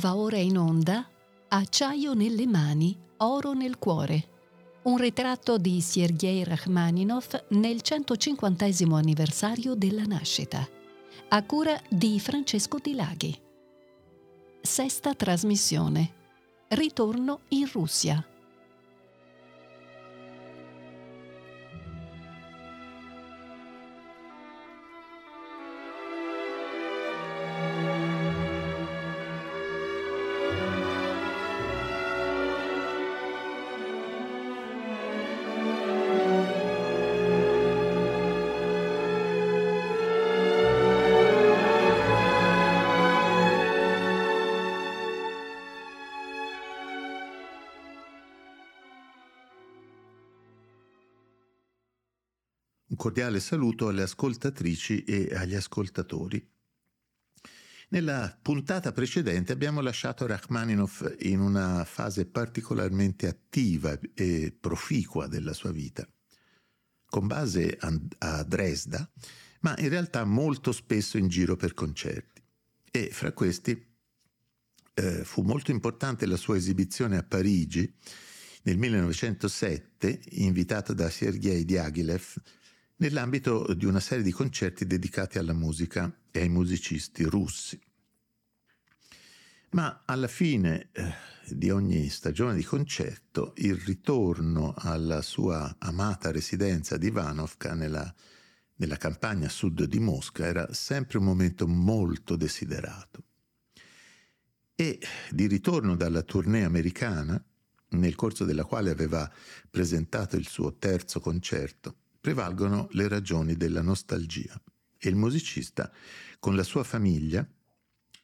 Va ora in onda Acciaio nelle mani, oro nel cuore. Un ritratto di Sergei Rachmaninov nel 150 anniversario della nascita. A cura di Francesco Di Laghi. Sesta trasmissione. Ritorno in Russia. Cordiale saluto alle ascoltatrici e agli ascoltatori. Nella puntata precedente abbiamo lasciato Rachmaninov in una fase particolarmente attiva e proficua della sua vita, con base a Dresda, ma in realtà molto spesso in giro per concerti. E fra questi eh, fu molto importante la sua esibizione a Parigi nel 1907, invitato da Sergei Diaghilev, nell'ambito di una serie di concerti dedicati alla musica e ai musicisti russi. Ma alla fine eh, di ogni stagione di concerto, il ritorno alla sua amata residenza di Ivanovka nella, nella campagna sud di Mosca era sempre un momento molto desiderato. E di ritorno dalla tournée americana, nel corso della quale aveva presentato il suo terzo concerto, prevalgono le ragioni della nostalgia e il musicista con la sua famiglia,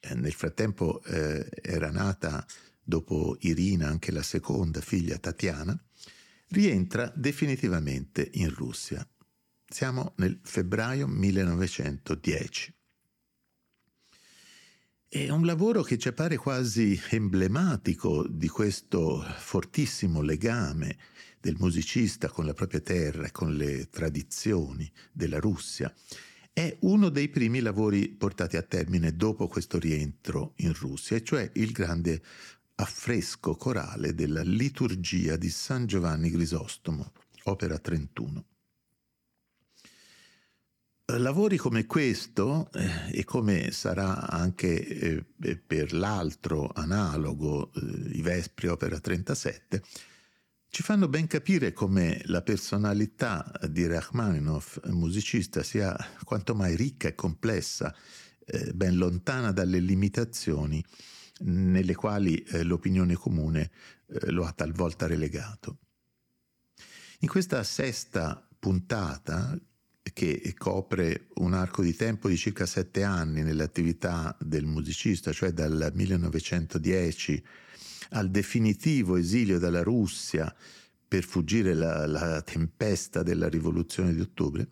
eh, nel frattempo eh, era nata dopo Irina anche la seconda figlia Tatiana, rientra definitivamente in Russia. Siamo nel febbraio 1910. È un lavoro che ci appare quasi emblematico di questo fortissimo legame del musicista con la propria terra con le tradizioni della Russia. È uno dei primi lavori portati a termine dopo questo rientro in Russia, e cioè il grande affresco corale della liturgia di San Giovanni Grisostomo, opera 31. Lavori come questo, eh, e come sarà anche eh, per l'altro analogo, eh, I Vespri, opera 37, ci fanno ben capire come la personalità di Rachmaninoff, musicista, sia quanto mai ricca e complessa, eh, ben lontana dalle limitazioni nelle quali eh, l'opinione comune eh, lo ha talvolta relegato. In questa sesta puntata, che copre un arco di tempo di circa sette anni nell'attività del musicista, cioè dal 1910 al definitivo esilio dalla Russia per fuggire la, la tempesta della rivoluzione di ottobre,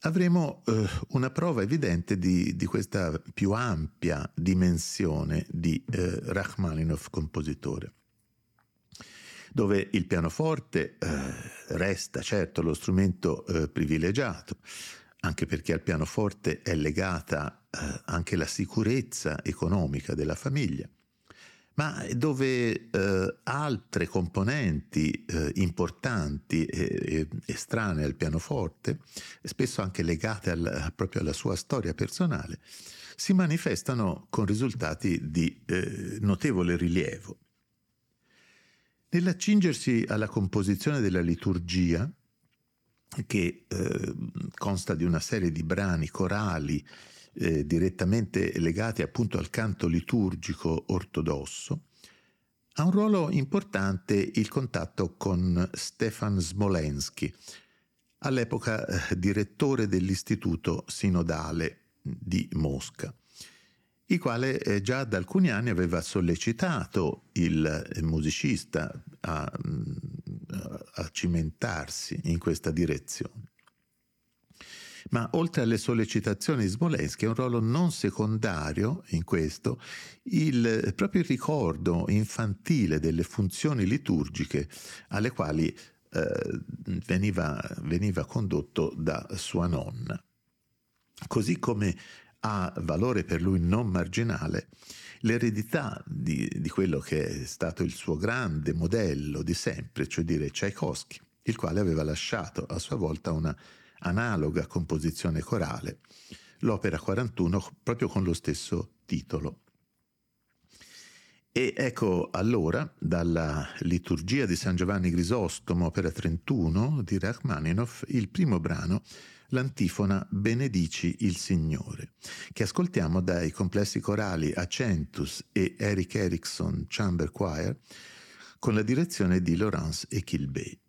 avremo eh, una prova evidente di, di, questa più ampia dimensione di eh, Rachmaninov compositore dove il pianoforte eh, resta certo lo strumento eh, privilegiato, anche perché al pianoforte è legata eh, anche la sicurezza economica della famiglia, ma dove eh, altre componenti eh, importanti e, estranee al pianoforte, spesso anche legate al, proprio alla sua storia personale, si manifestano con risultati di eh, notevole rilievo. Nell'accingersi alla composizione della liturgia, che eh, consta di una serie di brani corali eh, direttamente legati appunto al canto liturgico ortodosso, ha un ruolo importante il contatto con Stefan Smolensky, all'epoca eh, direttore dell'Istituto Sinodale di Mosca il quale eh, già da alcuni anni aveva sollecitato il musicista a, mm, a cimentarsi in questa direzione. Ma oltre alle sollecitazioni di Smolensky, un ruolo non secondario in questo il, proprio il ricordo infantile delle funzioni liturgiche alle quali eh, veniva, veniva condotto da sua nonna. Così come ha valore per lui non marginale l'eredità di, di, quello che è stato il suo grande modello di sempre, cioè dire Tchaikovsky, il quale aveva lasciato a sua volta una analoga composizione corale, l'opera 41 proprio con lo stesso titolo. E ecco allora, dalla liturgia di San Giovanni Grisostomo, opera 31 di Rachmaninoff, il primo brano l'antifona Benedici il Signore, che ascoltiamo dai complessi corali Acentus e Eric Erickson Chamber Choir con la direzione di Laurence e Kilbey.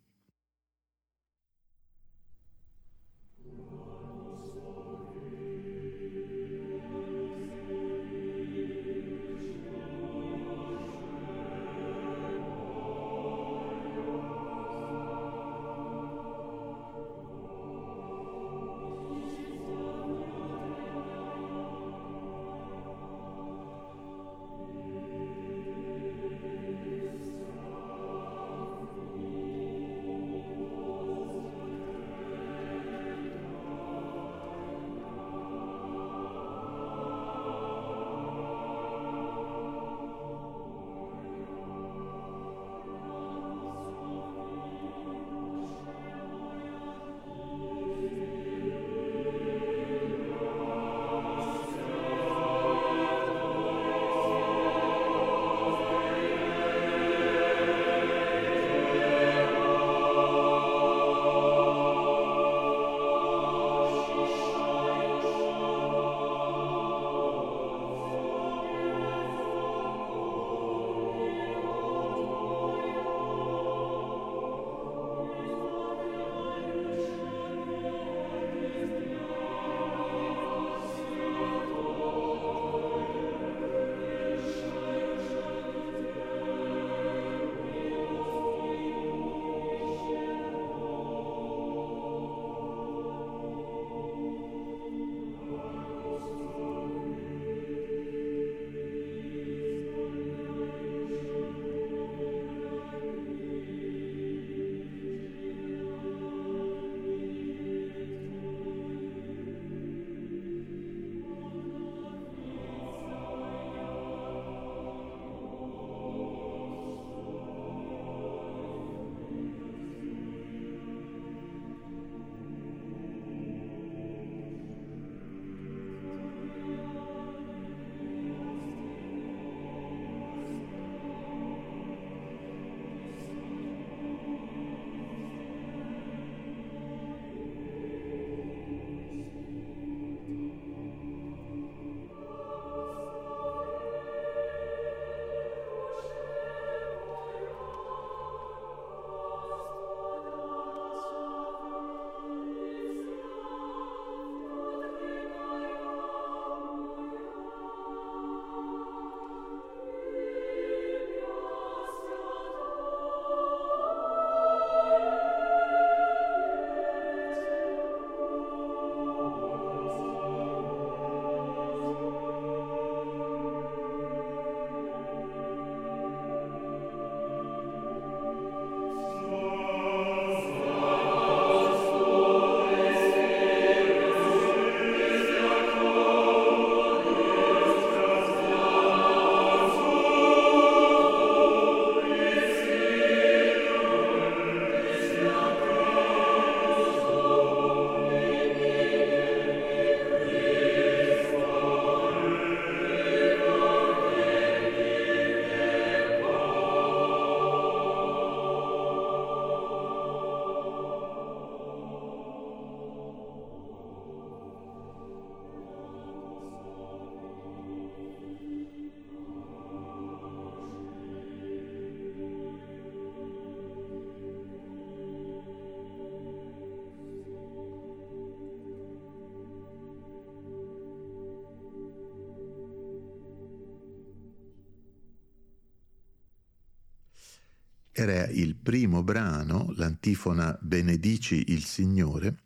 Era il primo brano, l'antifona Benedici il Signore,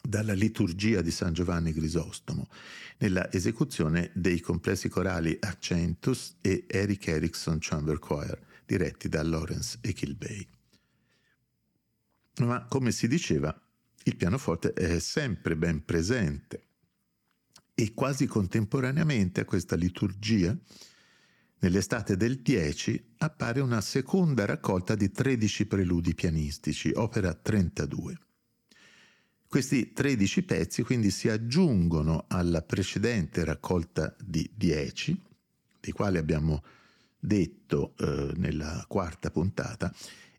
dalla liturgia di San Giovanni Grisostomo, nella esecuzione dei complessi corali Accentus e Eric Erickson Chamber Choir, diretti da Lawrence e Kilbey. Ma come si diceva, il pianoforte è sempre ben presente E quasi contemporaneamente a questa liturgia, nell'estate del 10, appare una seconda raccolta di 13 preludi pianistici, opera 32. Questi 13 pezzi quindi si aggiungono alla precedente raccolta di 10, dei quali abbiamo detto eh, nella quarta puntata,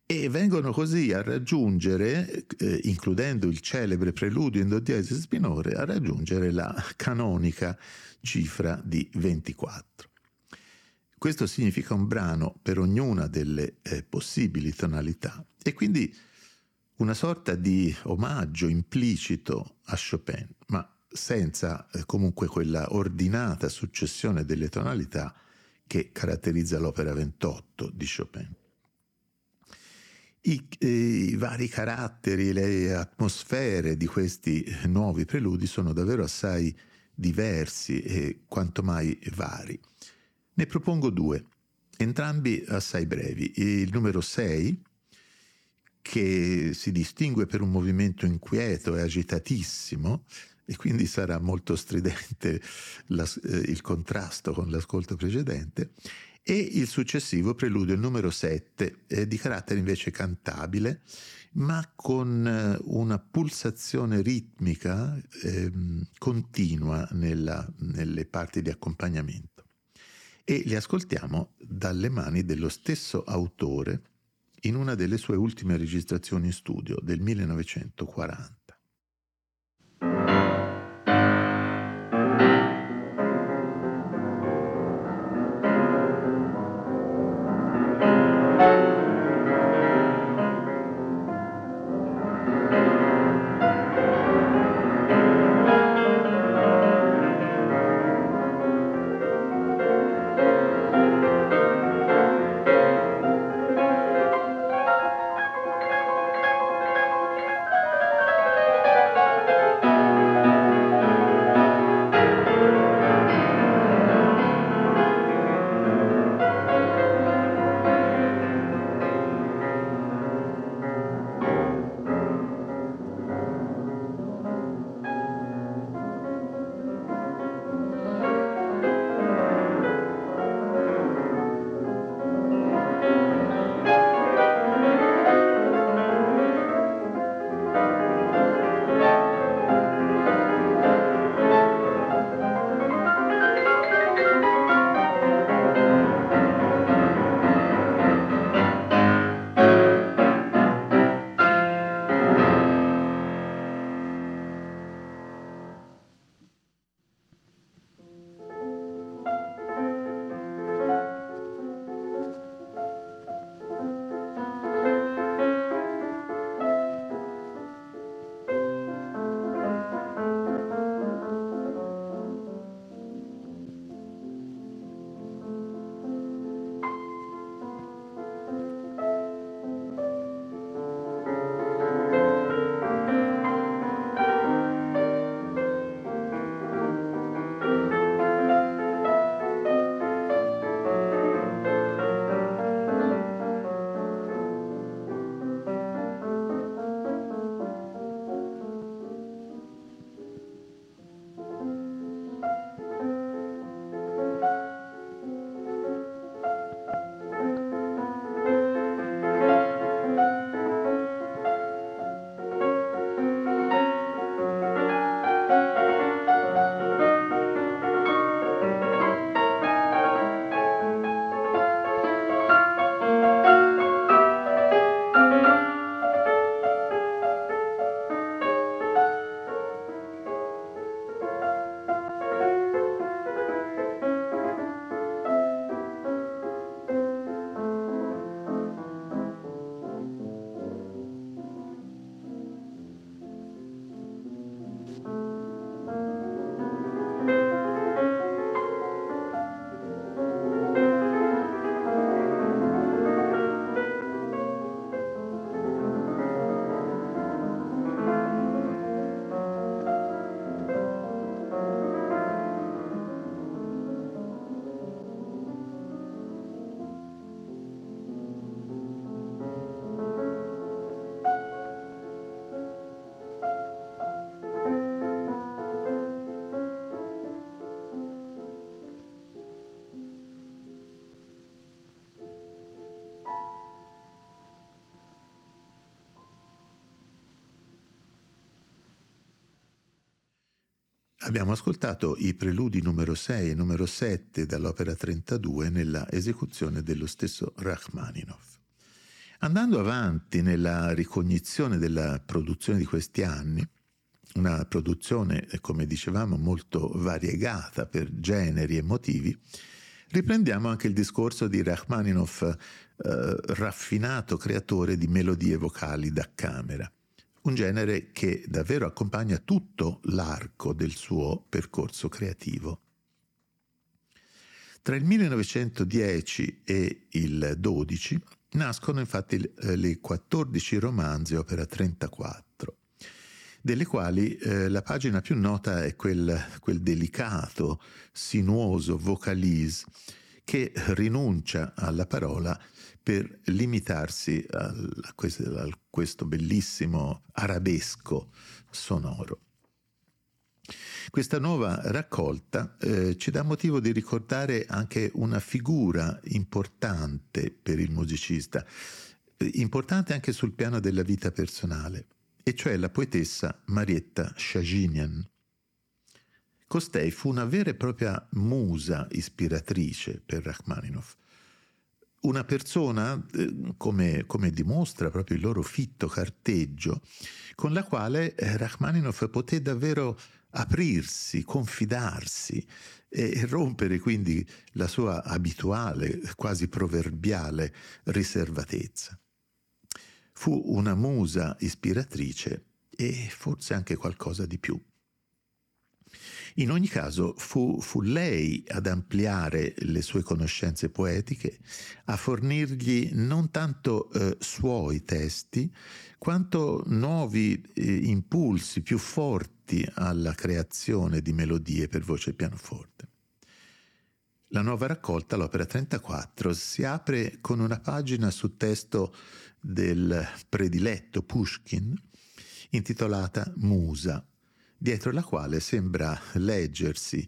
e vengono così a raggiungere, eh, includendo il celebre preludio in do diesis minore, a raggiungere la canonica cifra di 24. Questo significa un brano per ognuna delle eh, possibili tonalità e quindi una sorta di omaggio implicito a Chopin, ma senza eh, comunque quella ordinata successione delle tonalità che caratterizza l'opera 28 di Chopin. I, eh, I, vari caratteri, le atmosfere di questi nuovi preludi sono davvero assai diversi e quanto mai vari. Ne propongo due, entrambi assai brevi. Il numero 6, che si distingue per un movimento inquieto e agitatissimo, e quindi sarà molto stridente la, eh, il contrasto con l'ascolto precedente, e il successivo preludio, il numero 7, è di carattere invece cantabile, ma con eh, una pulsazione ritmica eh, continua nella, nelle parti di accompagnamento. E li ascoltiamo dalle mani dello stesso autore in una delle sue ultime registrazioni in studio del 1940. Abbiamo ascoltato i preludi numero 6 e numero 7 dall'opera 32 nella esecuzione dello stesso Rachmaninoff. Andando avanti nella ricognizione della produzione di questi anni, una produzione, come dicevamo, molto variegata per generi e motivi, riprendiamo anche il discorso di Rachmaninoff, eh, raffinato creatore di melodie vocali da camera un genere che davvero accompagna tutto l'arco del suo percorso creativo. Tra il 1910 e il 12 nascono infatti eh, le 14 romanzi opera 34, delle quali eh, la pagina più nota è quel, quel delicato, sinuoso vocalise che rinuncia alla parola per limitarsi a questo, a questo bellissimo arabesco sonoro. Questa nuova raccolta eh, ci dà motivo di ricordare anche una figura importante per il musicista, eh, importante anche sul piano della vita personale, e cioè la poetessa Marietta Shaginian. Costei fu una vera e propria musa ispiratrice per Rachmaninoff una persona, eh, come, come, dimostra proprio il loro fitto carteggio, con la quale eh, Rachmaninoff poté davvero aprirsi, confidarsi e rompere quindi la sua abituale, quasi proverbiale riservatezza. Fu una musa ispiratrice e forse anche qualcosa di più. In ogni caso fu, fu, lei ad ampliare le sue conoscenze poetiche, a fornirgli non tanto eh, suoi testi, quanto nuovi eh, impulsi più forti alla creazione di melodie per voce e pianoforte. La nuova raccolta, l'opera 34, si apre con una pagina su testo del prediletto Pushkin intitolata Musa dietro la quale sembra leggersi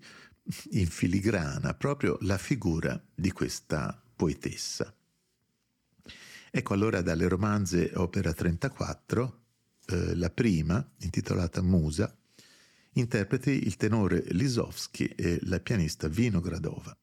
in filigrana proprio la figura di questa poetessa. Ecco allora dalle romanze opera 34, eh, la prima, intitolata Musa, interpreti il tenore Lisowski e la pianista Vinogradova.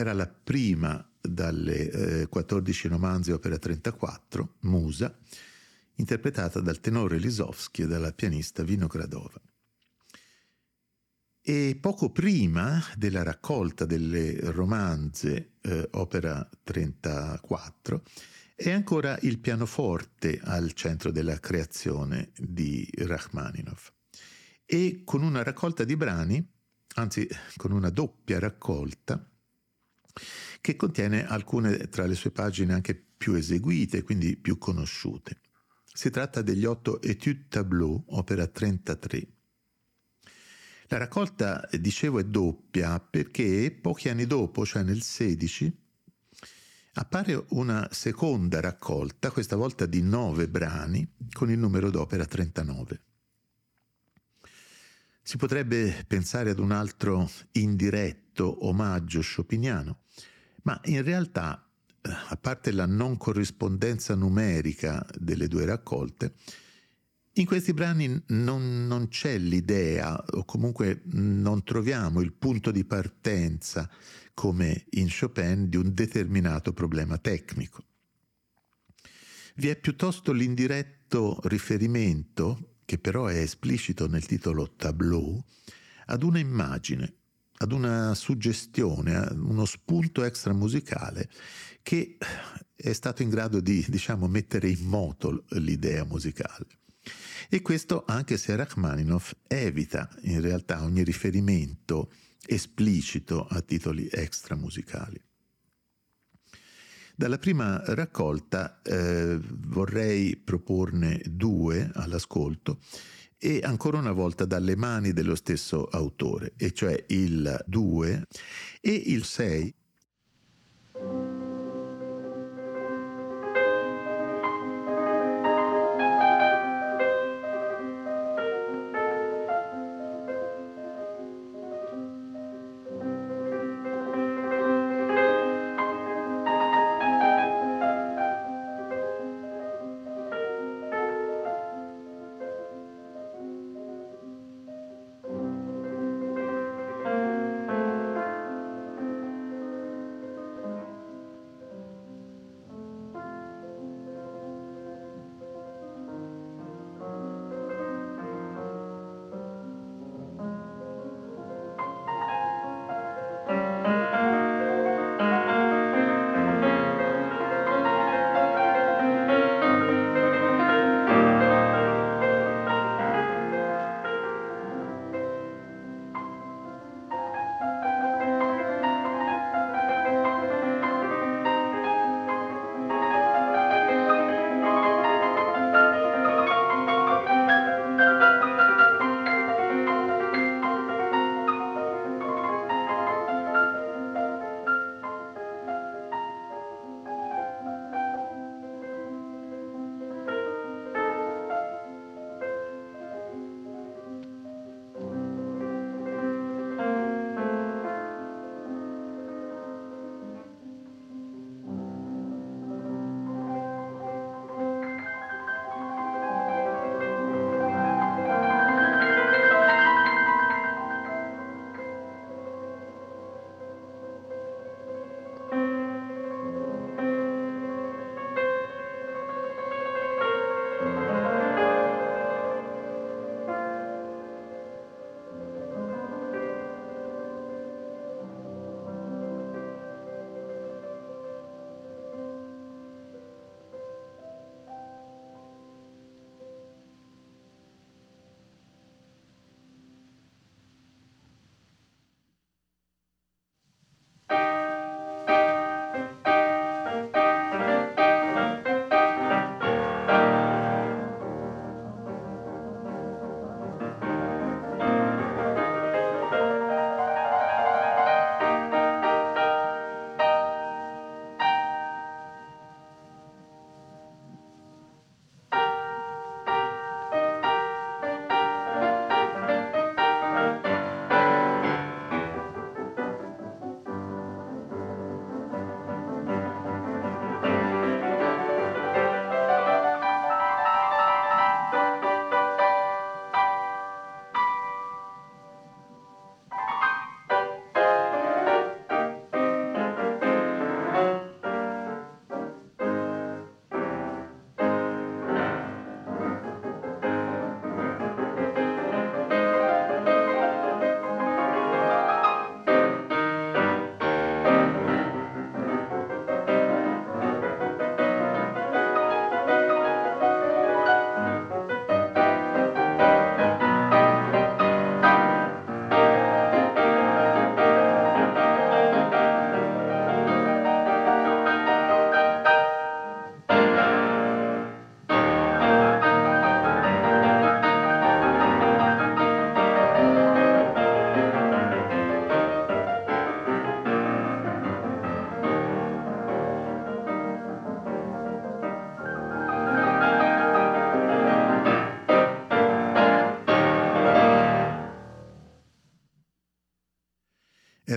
Era la prima dalle eh, 14 romanzi opera 34, Musa, interpretata dal tenore Lisowski e dalla pianista Vinogradova. E poco prima della raccolta delle romanze eh, opera 34 è ancora il pianoforte al centro della creazione di Rachmaninov. E con una raccolta di brani, anzi con una doppia raccolta, che contiene alcune tra le sue pagine anche più eseguite, quindi più conosciute. Si tratta degli otto Etude Tableau, opera 33. La raccolta, dicevo, è doppia perché pochi anni dopo, cioè nel 16, appare una seconda raccolta, questa volta di nove brani, con il numero d'opera 39. Si potrebbe pensare ad un altro indiretto omaggio chopiniano, ma in realtà, a parte la non corrispondenza numerica delle due raccolte, in questi brani non, non, c'è l'idea, o comunque non troviamo il punto di partenza, come in Chopin, di un determinato problema tecnico. Vi è piuttosto l'indiretto riferimento che però è esplicito nel titolo Tableau, ad una immagine, ad una suggestione, a uno spunto extramusicale che è stato in grado di, diciamo, mettere in moto l'idea musicale. E questo anche se Rachmaninoff evita in realtà ogni riferimento esplicito a titoli extramusicali. Dalla prima raccolta eh, vorrei proporne due all'ascolto e ancora una volta dalle mani dello stesso autore, e cioè il 2 e il 6.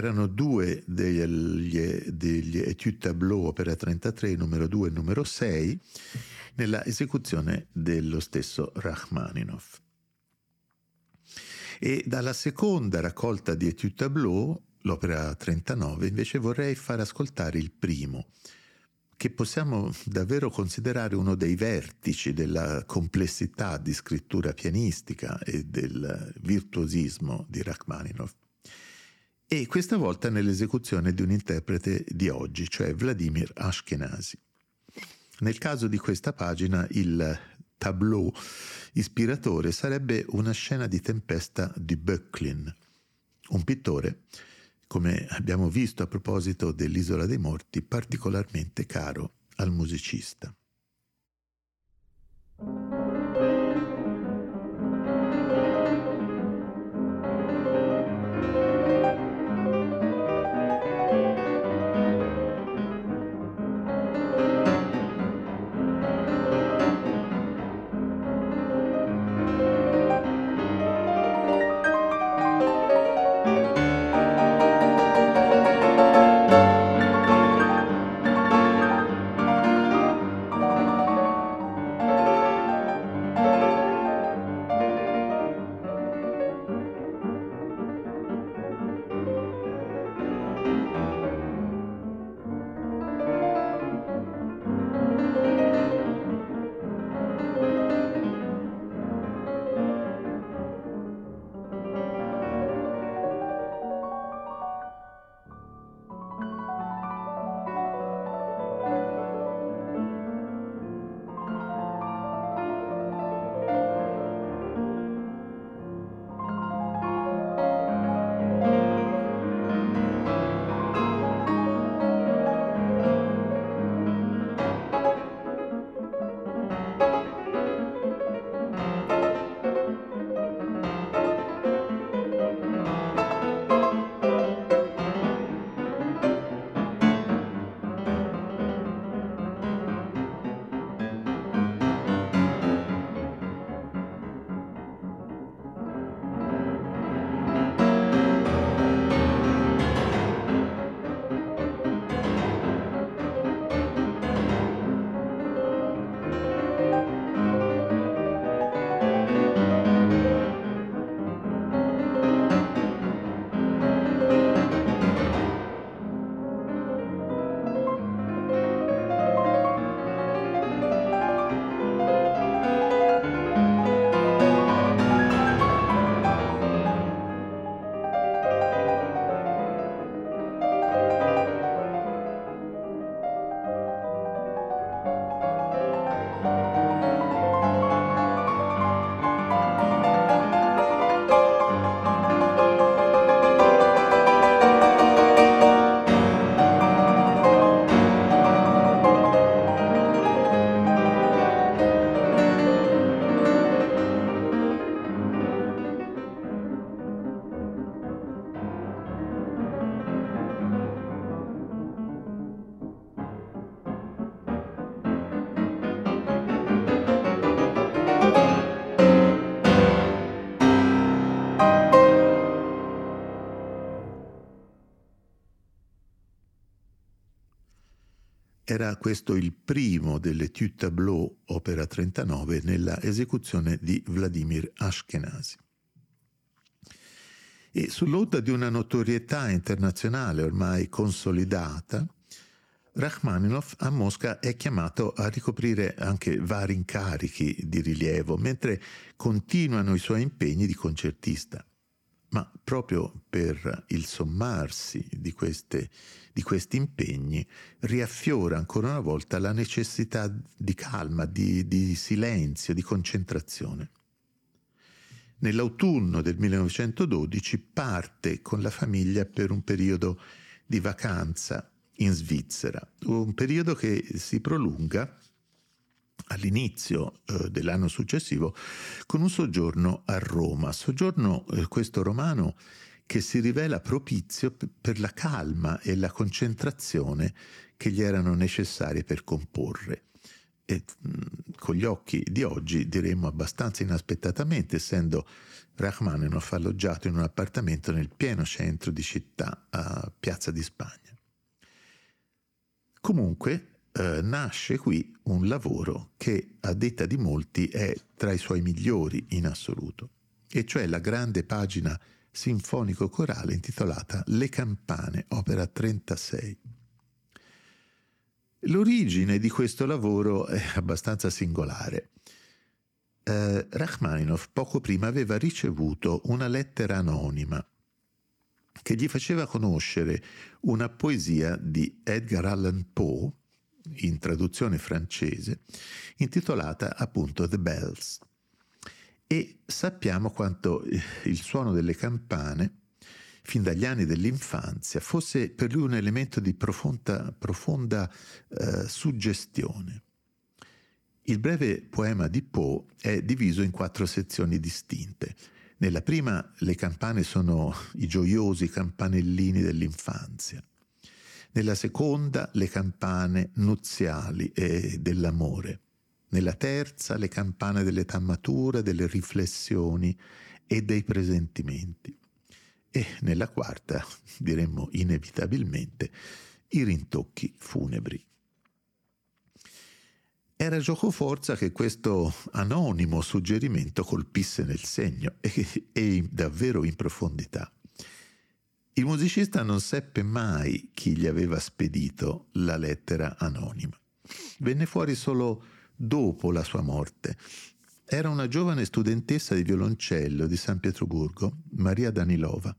Erano due degli, degli Etude Tableau opera 33, numero 2 e numero 6, nella esecuzione dello stesso Rachmaninoff. E dalla seconda raccolta di Etude Tableau, l'opera 39, invece vorrei far ascoltare il primo, che possiamo davvero considerare uno dei vertici della complessità di scrittura pianistica e del virtuosismo di Rachmaninoff. E questa volta nell'esecuzione di un interprete di oggi, cioè Vladimir Ashkenazi. Nel caso di questa pagina il tableau ispiratore sarebbe una scena di tempesta di Böcklin, un pittore come abbiamo visto a proposito dell'Isola dei Morti, particolarmente caro al musicista. Era questo il primo delle Etude Tableau, opera 39, nella esecuzione di Vladimir Ashkenazi. E sull'onda di una notorietà internazionale ormai consolidata, Rachmaninoff a Mosca è chiamato a ricoprire anche vari incarichi di rilievo, mentre continuano i suoi impegni di concertista. Ma proprio per il sommarsi di, queste, di questi impegni riaffiora ancora una volta la necessità di calma, di, di silenzio, di concentrazione. Nell'autunno del 1912 parte con la famiglia per un periodo di vacanza in Svizzera, un periodo che si prolunga all'inizio eh, dell'anno successivo con un soggiorno a Roma, soggiorno eh, questo romano che si rivela propizio per la calma e la concentrazione che gli erano necessarie per comporre. e con gli occhi di oggi diremmo abbastanza inaspettatamente, essendo Rachmaninoff alloggiato in un appartamento nel pieno centro di città, a Piazza di Spagna. Comunque eh, nasce qui un lavoro che, a detta di molti, è tra i suoi migliori in assoluto, e cioè la grande pagina sinfonico-corale intitolata Le campane, opera 36. L'origine di questo lavoro è abbastanza singolare. Eh, Rachmaninoff poco prima aveva ricevuto una lettera anonima che gli faceva conoscere una poesia di Edgar Allan Poe, in traduzione francese, intitolata appunto The Bells. E sappiamo quanto il suono delle campane fin dagli anni dell'infanzia, fosse per lui un elemento di profonda, profonda eh, suggestione. Il breve poema di Poe è diviso in quattro sezioni distinte. Nella prima le campane sono i gioiosi campanellini dell'infanzia. Nella seconda le campane nuziali e dell'amore. Nella terza le campane dell'età matura, delle riflessioni e dei presentimenti e nella quarta, diremmo inevitabilmente, i rintocchi funebri. Era gioco forza che questo anonimo suggerimento colpisse nel segno e, e davvero in profondità. Il musicista non seppe mai chi gli aveva spedito la lettera anonima. Venne fuori solo dopo la sua morte. Era una giovane studentessa di violoncello di San Pietroburgo, Maria Danilova,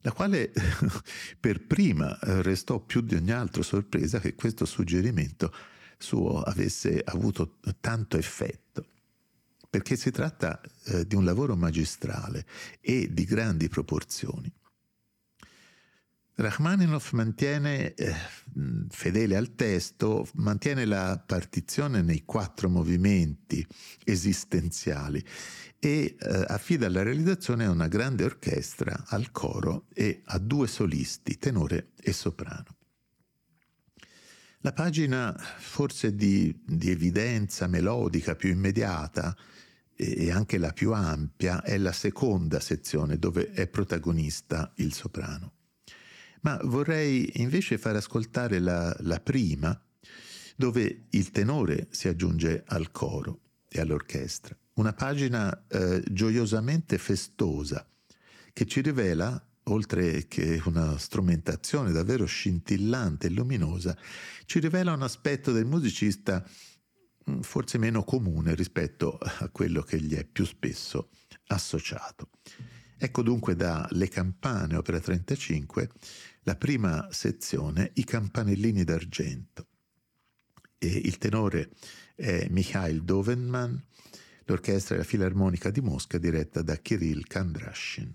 la quale per prima restò più di ogni altro sorpresa che questo suggerimento suo avesse avuto tanto effetto, perché si tratta eh, di un lavoro magistrale e di grandi proporzioni. Rachmaninoff mantiene, eh, fedele al testo, mantiene la partizione nei quattro movimenti esistenziali e eh, affida la realizzazione a una grande orchestra, al coro e a due solisti, tenore e soprano. La pagina forse di, di evidenza melodica più immediata e anche la più ampia è la seconda sezione dove è protagonista il soprano. Ma vorrei invece far ascoltare la, la prima, dove il tenore si aggiunge al coro e all'orchestra. Una pagina eh, gioiosamente festosa che ci rivela, oltre che una strumentazione davvero scintillante e luminosa, ci rivela un aspetto del musicista mm, forse meno comune rispetto a quello che gli è più spesso associato. Ecco dunque da Le campane, opera 35, la prima sezione, I campanellini d'argento. E il tenore è Mikhail Dovenman, l'orchestra è la Filarmonica di Mosca diretta da Kirill Kandrashin.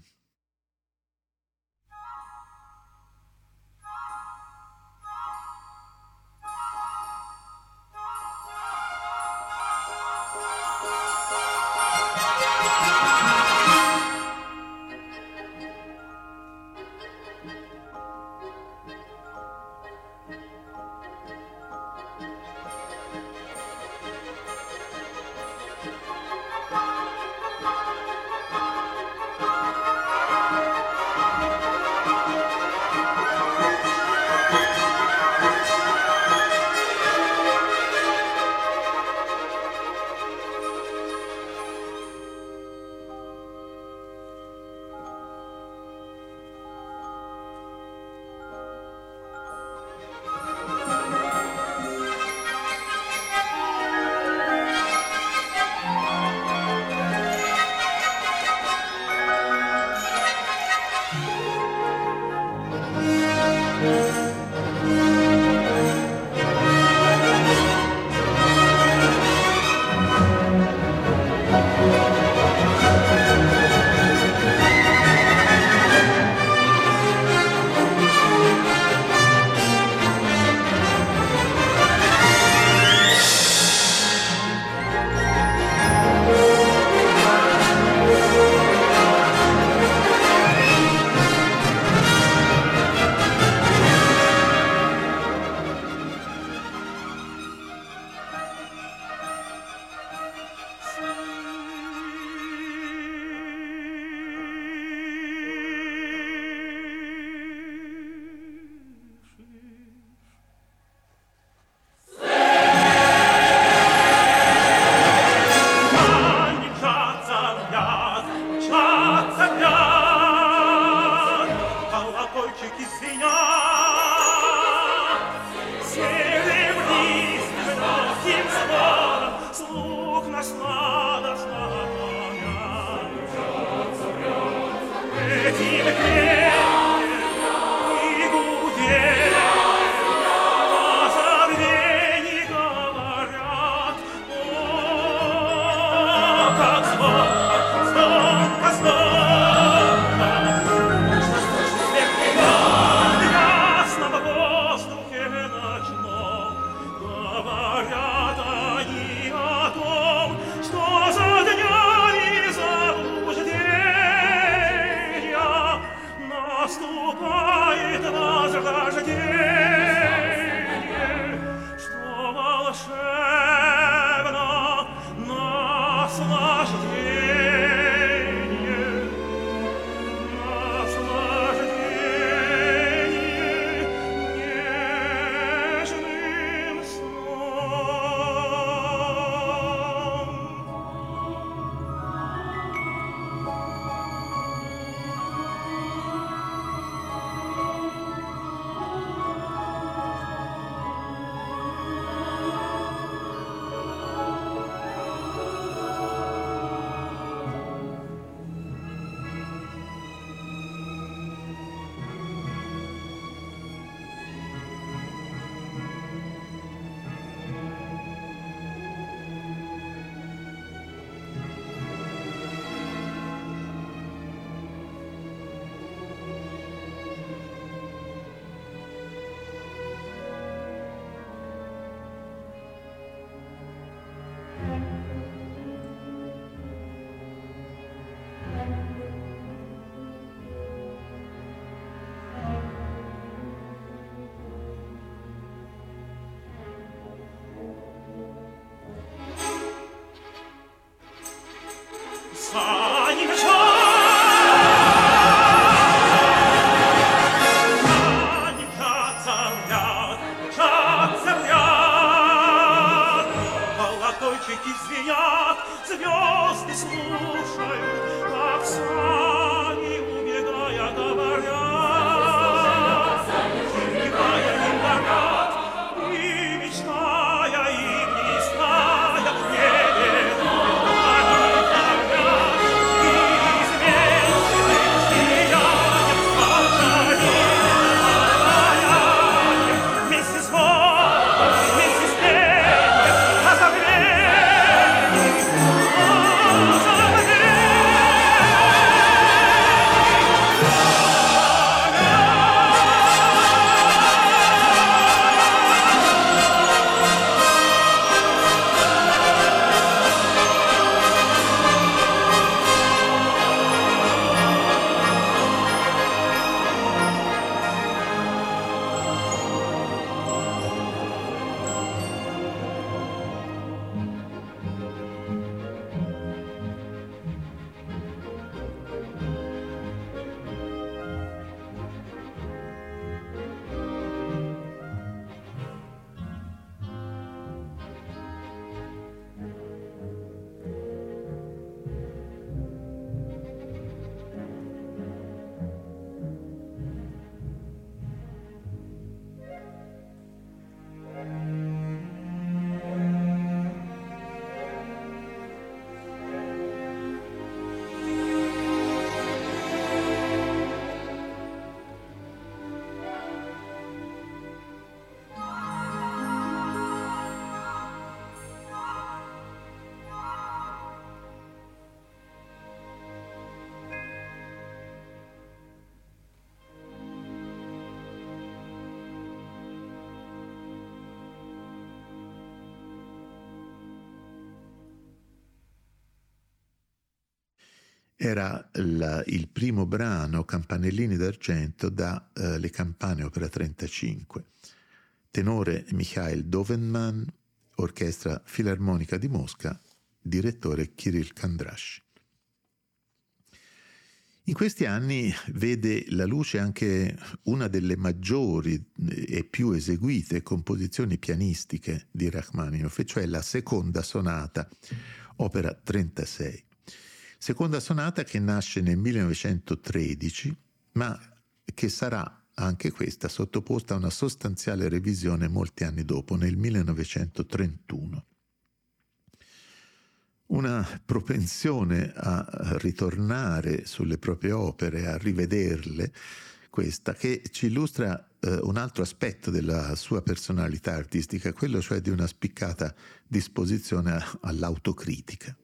Era la, il primo brano Campanellini d'argento da uh, Le campane opera 35. Tenore Mikhail Dovenman, orchestra filarmonica di Mosca, direttore Kirill Kandrash. In questi anni vede la luce anche una delle maggiori e più eseguite composizioni pianistiche di Rachmaninoff, cioè la seconda sonata, opera 36. Seconda sonata che nasce nel 1913, ma che sarà anche questa sottoposta a una sostanziale revisione molti anni dopo, nel 1931 una propensione a ritornare sulle proprie opere, a rivederle, questa che ci illustra eh, un altro aspetto della sua personalità artistica, quello cioè di una spiccata disposizione all'autocritica.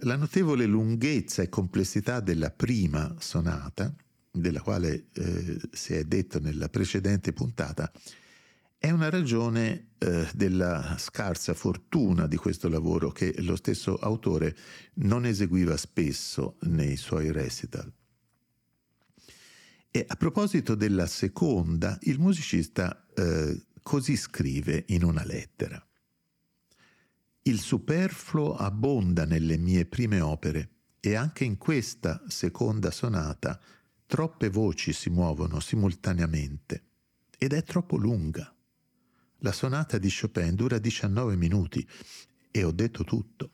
La notevole lunghezza e complessità della prima sonata, della quale eh, si è detto nella precedente puntata, è una ragione eh, della scarsa fortuna di questo lavoro che lo stesso autore non eseguiva spesso nei suoi recital. E a proposito della seconda, il musicista eh, così scrive in una lettera. Il superfluo abbonda nelle mie prime opere e anche in questa seconda sonata troppe voci si muovono simultaneamente ed è troppo lunga. La sonata di Chopin dura 19 minuti e ho detto tutto.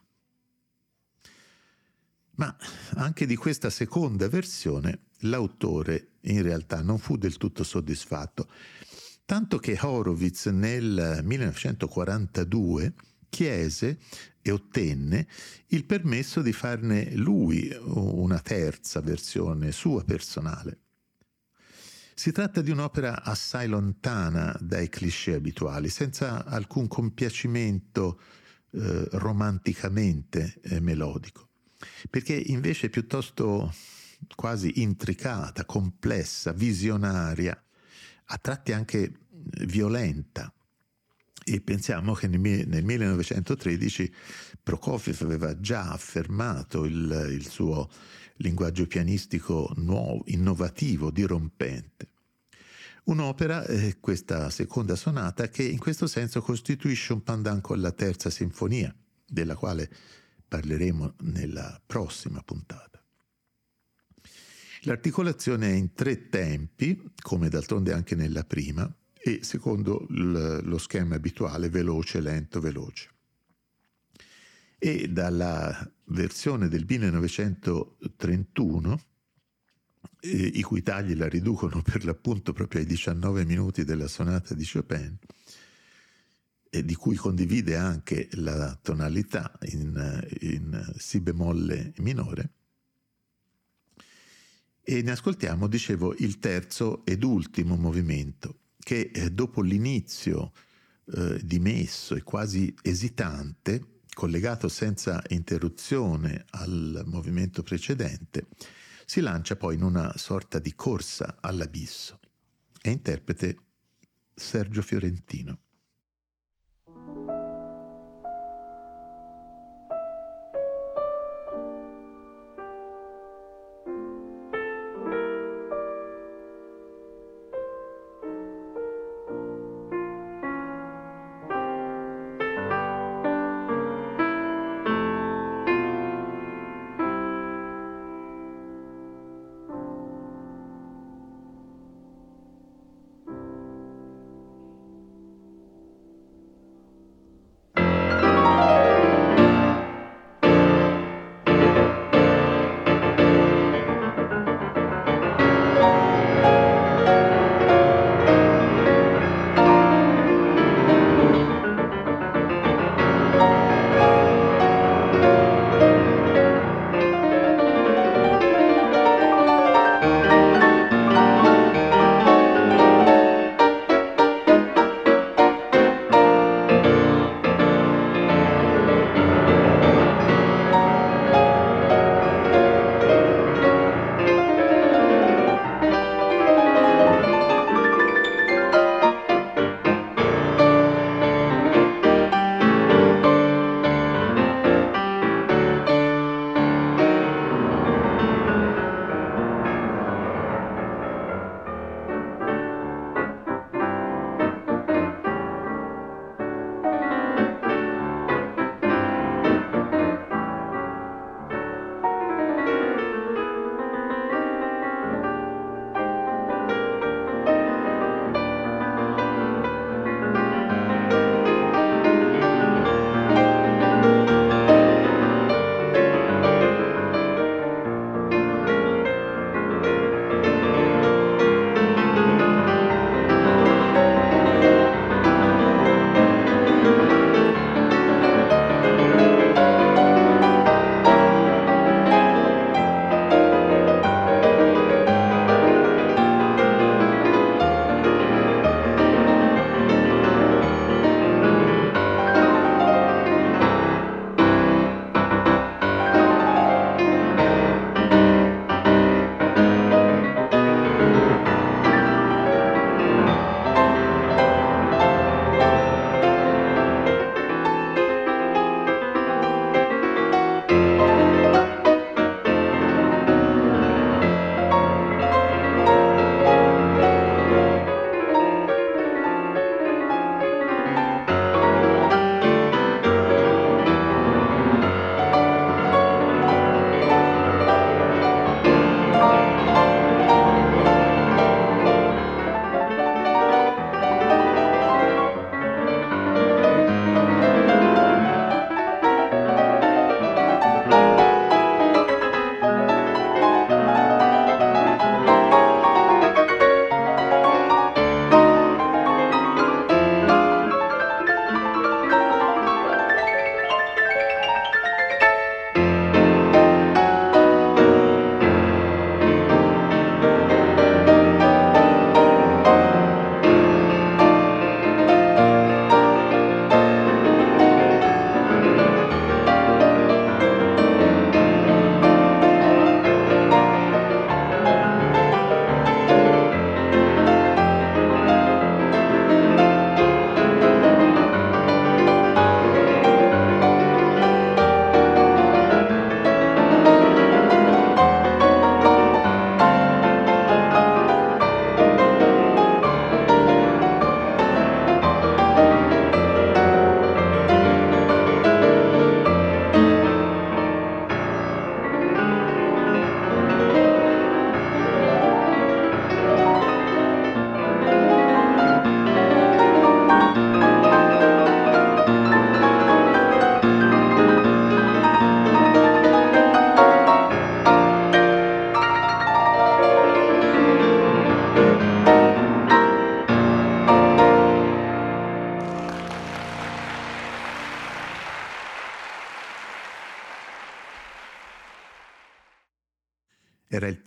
Ma anche di questa seconda versione l'autore in realtà non fu del tutto soddisfatto, tanto che Horowitz nel 1942 chiese e ottenne il permesso di farne lui una terza versione sua personale. Si tratta di un'opera assai lontana dai cliché abituali, senza alcun compiacimento eh, romanticamente eh, melodico, perché invece è piuttosto quasi intricata, complessa, visionaria, a tratti anche violenta. E pensiamo che nel 1913 Prokofiev aveva già affermato il, il suo linguaggio pianistico nuovo, innovativo, dirompente. Un'opera, eh, questa seconda sonata, che in questo senso costituisce un pandanco alla terza sinfonia, della quale parleremo nella prossima puntata. L'articolazione è in tre tempi, come d'altronde anche nella prima, e secondo lo schema abituale veloce, lento, veloce. E dalla versione del 1931, eh, i cui tagli la riducono per l'appunto proprio ai 19 minuti della sonata di Chopin, e di cui condivide anche la tonalità in, in Si bemolle minore. E ne ascoltiamo, dicevo, il terzo ed ultimo movimento, che eh, dopo l'inizio eh, dimesso e quasi esitante, collegato senza interruzione al movimento precedente, si lancia poi in una sorta di corsa all'abisso. È interprete Sergio Fiorentino.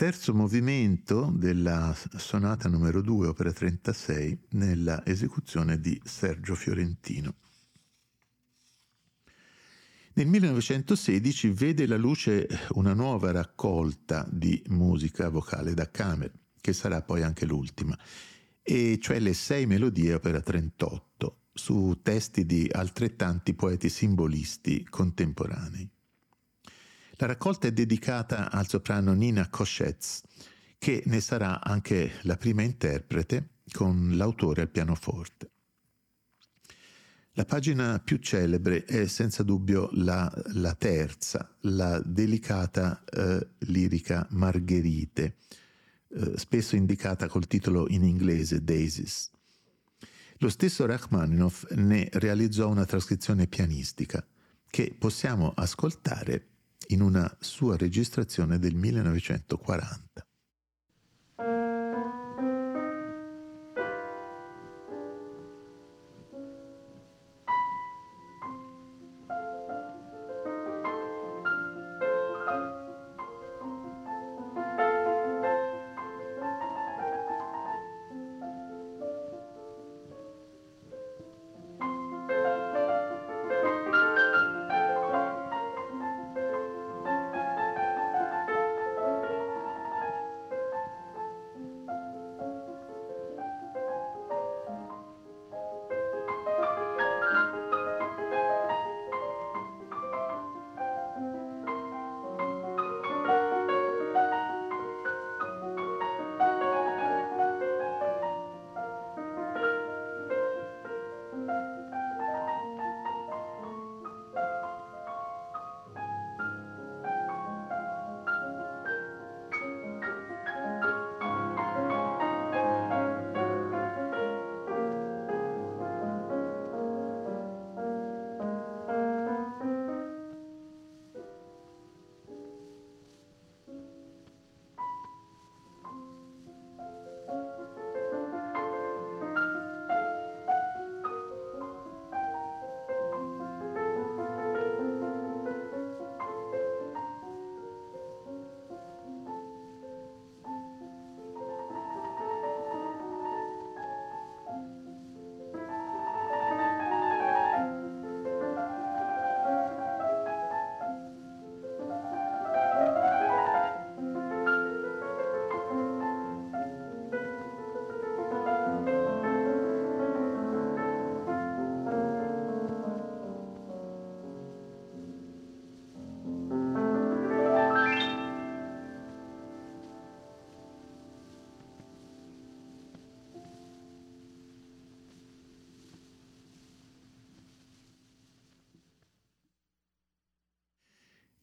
Terzo movimento della sonata numero 2, opera 36, nella esecuzione di Sergio Fiorentino. Nel 1916 vede la luce una nuova raccolta di musica vocale da camera, che sarà poi anche l'ultima, e cioè le sei melodie opera 38, su testi di altrettanti poeti simbolisti contemporanei. La raccolta è dedicata al soprano Nina Koschetz, che ne sarà anche la prima interprete con l'autore al pianoforte. La pagina più celebre è senza dubbio la, la terza, la delicata eh, lirica Margherite, eh, spesso indicata col titolo in inglese Daisies. Lo stesso Rachmaninoff ne realizzò una trascrizione pianistica che possiamo ascoltare in una sua registrazione del 1940.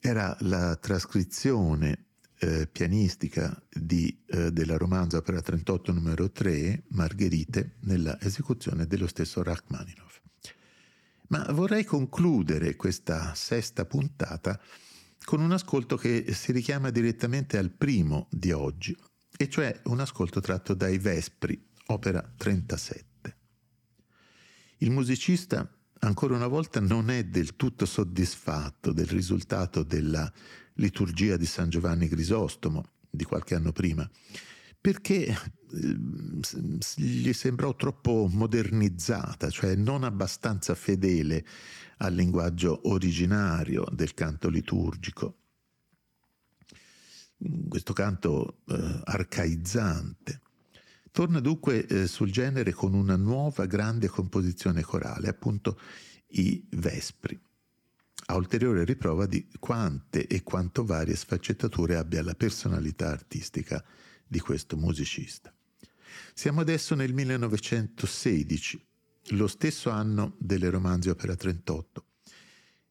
Era la trascrizione eh, pianistica di, eh, della romanza opera 38 numero 3, Margherite, nella esecuzione dello stesso Rachmaninoff. Ma vorrei concludere questa sesta puntata con un ascolto che si richiama direttamente al primo di oggi, e cioè un ascolto tratto dai Vespri, opera 37. Il musicista ancora una volta non è del tutto soddisfatto del risultato della liturgia di San Giovanni Crisostomo di qualche anno prima, perché eh, gli sembrò troppo modernizzata, cioè non abbastanza fedele al linguaggio originario del canto liturgico. Questo canto eh, arcaizzante. Torna dunque eh, sul genere con una nuova grande composizione corale, appunto i Vespri, a ulteriore riprova di quante e quanto varie sfaccettature abbia la personalità artistica di questo musicista. Siamo adesso nel 1916, lo stesso anno delle romanze opera 38,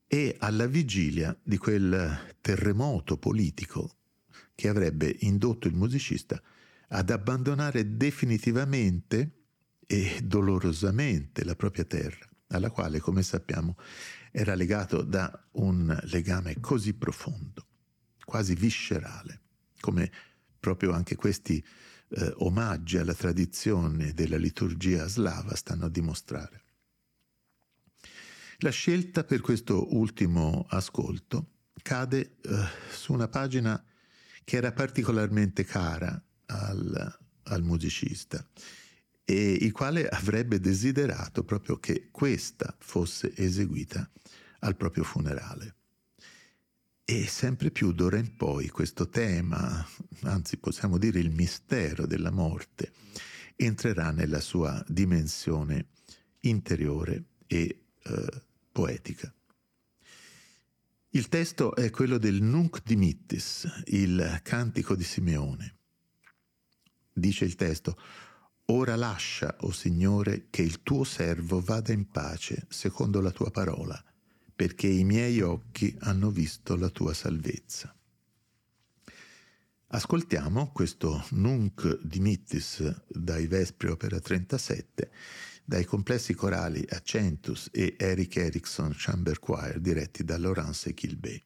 e alla vigilia di quel terremoto politico che avrebbe indotto il musicista a ad abbandonare definitivamente e dolorosamente la propria terra, alla quale, come sappiamo, era legato da un legame così profondo, quasi viscerale, come proprio anche questi eh, omaggi alla tradizione della liturgia slava stanno a dimostrare. La scelta per questo ultimo ascolto cade eh, su una pagina che era particolarmente cara al, al musicista e il quale avrebbe desiderato proprio che questa fosse eseguita al proprio funerale. E sempre più d'ora in poi questo tema, anzi possiamo dire il mistero della morte, entrerà nella sua dimensione interiore e eh, poetica. Il testo è quello del Nunc Dimittis, il cantico di Simeone. Dice il testo, Ora lascia, o oh Signore, che il tuo servo vada in pace secondo la tua parola, perché i miei occhi hanno visto la tua salvezza. Ascoltiamo questo Nunc Dimittis dai Vespri Opera 37 dai complessi corali Accentus e Eric Erickson Chamber Choir diretti da Laurence Kilbey.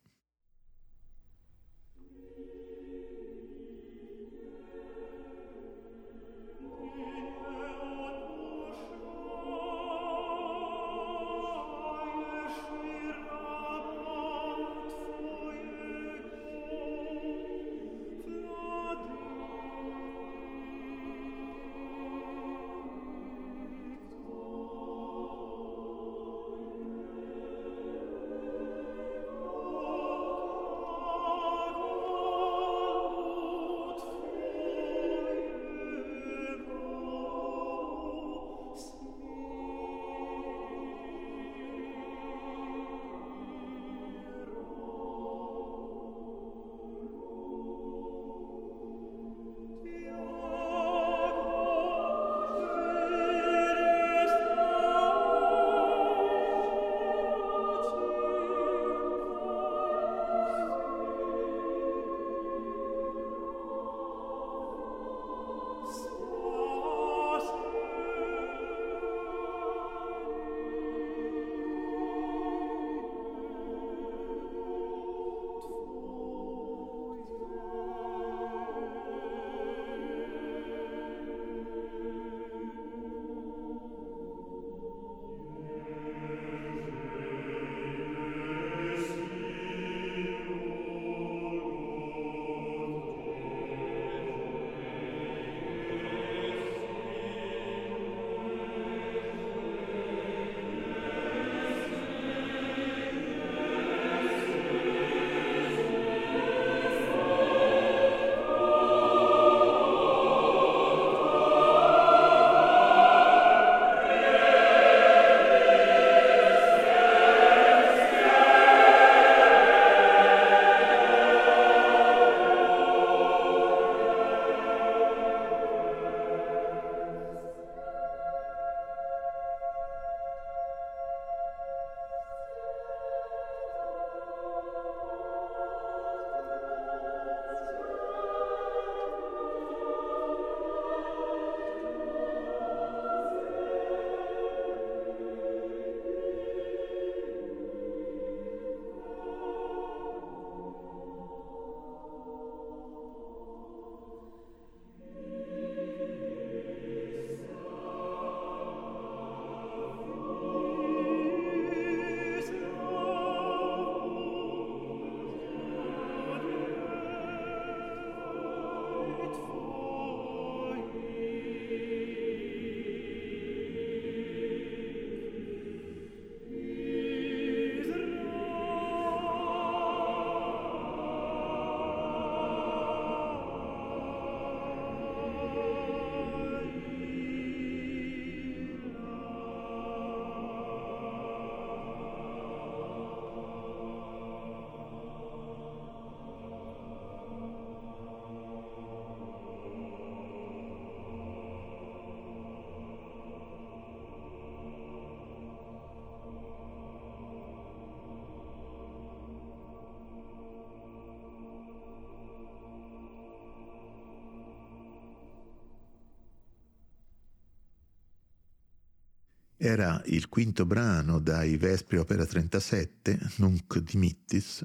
Era il quinto brano dai Vespri Opera 37, Nunc Dimittis,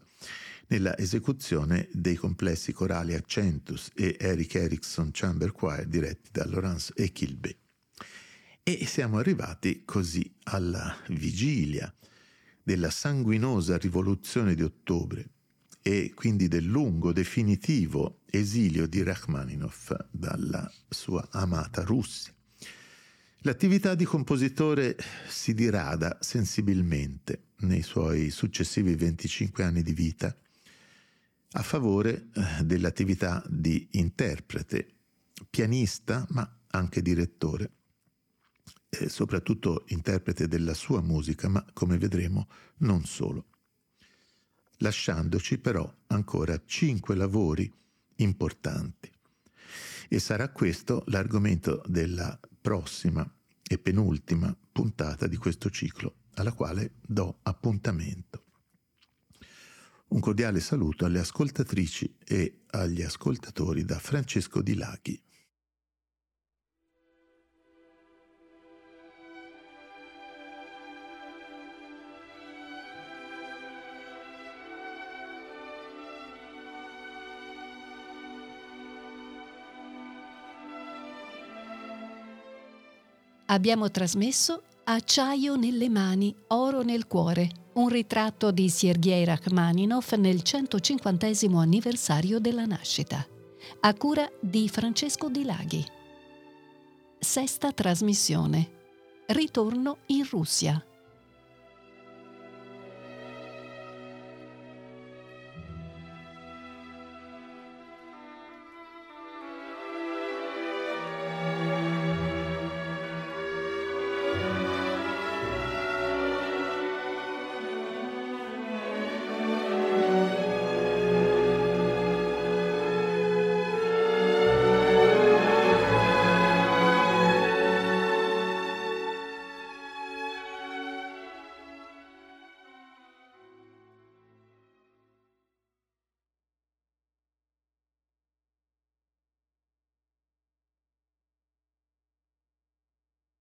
nella esecuzione dei complessi corali Accentus e Eric Erickson Chamber Choir diretti da Laurence e Kilby. E siamo arrivati così alla vigilia della sanguinosa rivoluzione di ottobre, e quindi del lungo, definitivo esilio di Rachmaninov dalla sua amata Russia. L'attività di compositore si dirada sensibilmente nei suoi successivi 25 anni di vita a favore eh, dell'attività di interprete, pianista, ma anche direttore, e soprattutto interprete della sua musica, ma come vedremo non solo. Lasciandoci però ancora cinque lavori importanti. E sarà questo l'argomento della prossima e penultima puntata di questo ciclo, alla quale do appuntamento. Un cordiale saluto alle ascoltatrici e agli ascoltatori da Francesco Di Laghi. Abbiamo trasmesso Acciaio nelle mani, oro nel cuore, un ritratto di Sergei Rachmaninov nel 150 anniversario della nascita, a cura di Francesco Di Laghi. Sesta trasmissione. Ritorno in Russia.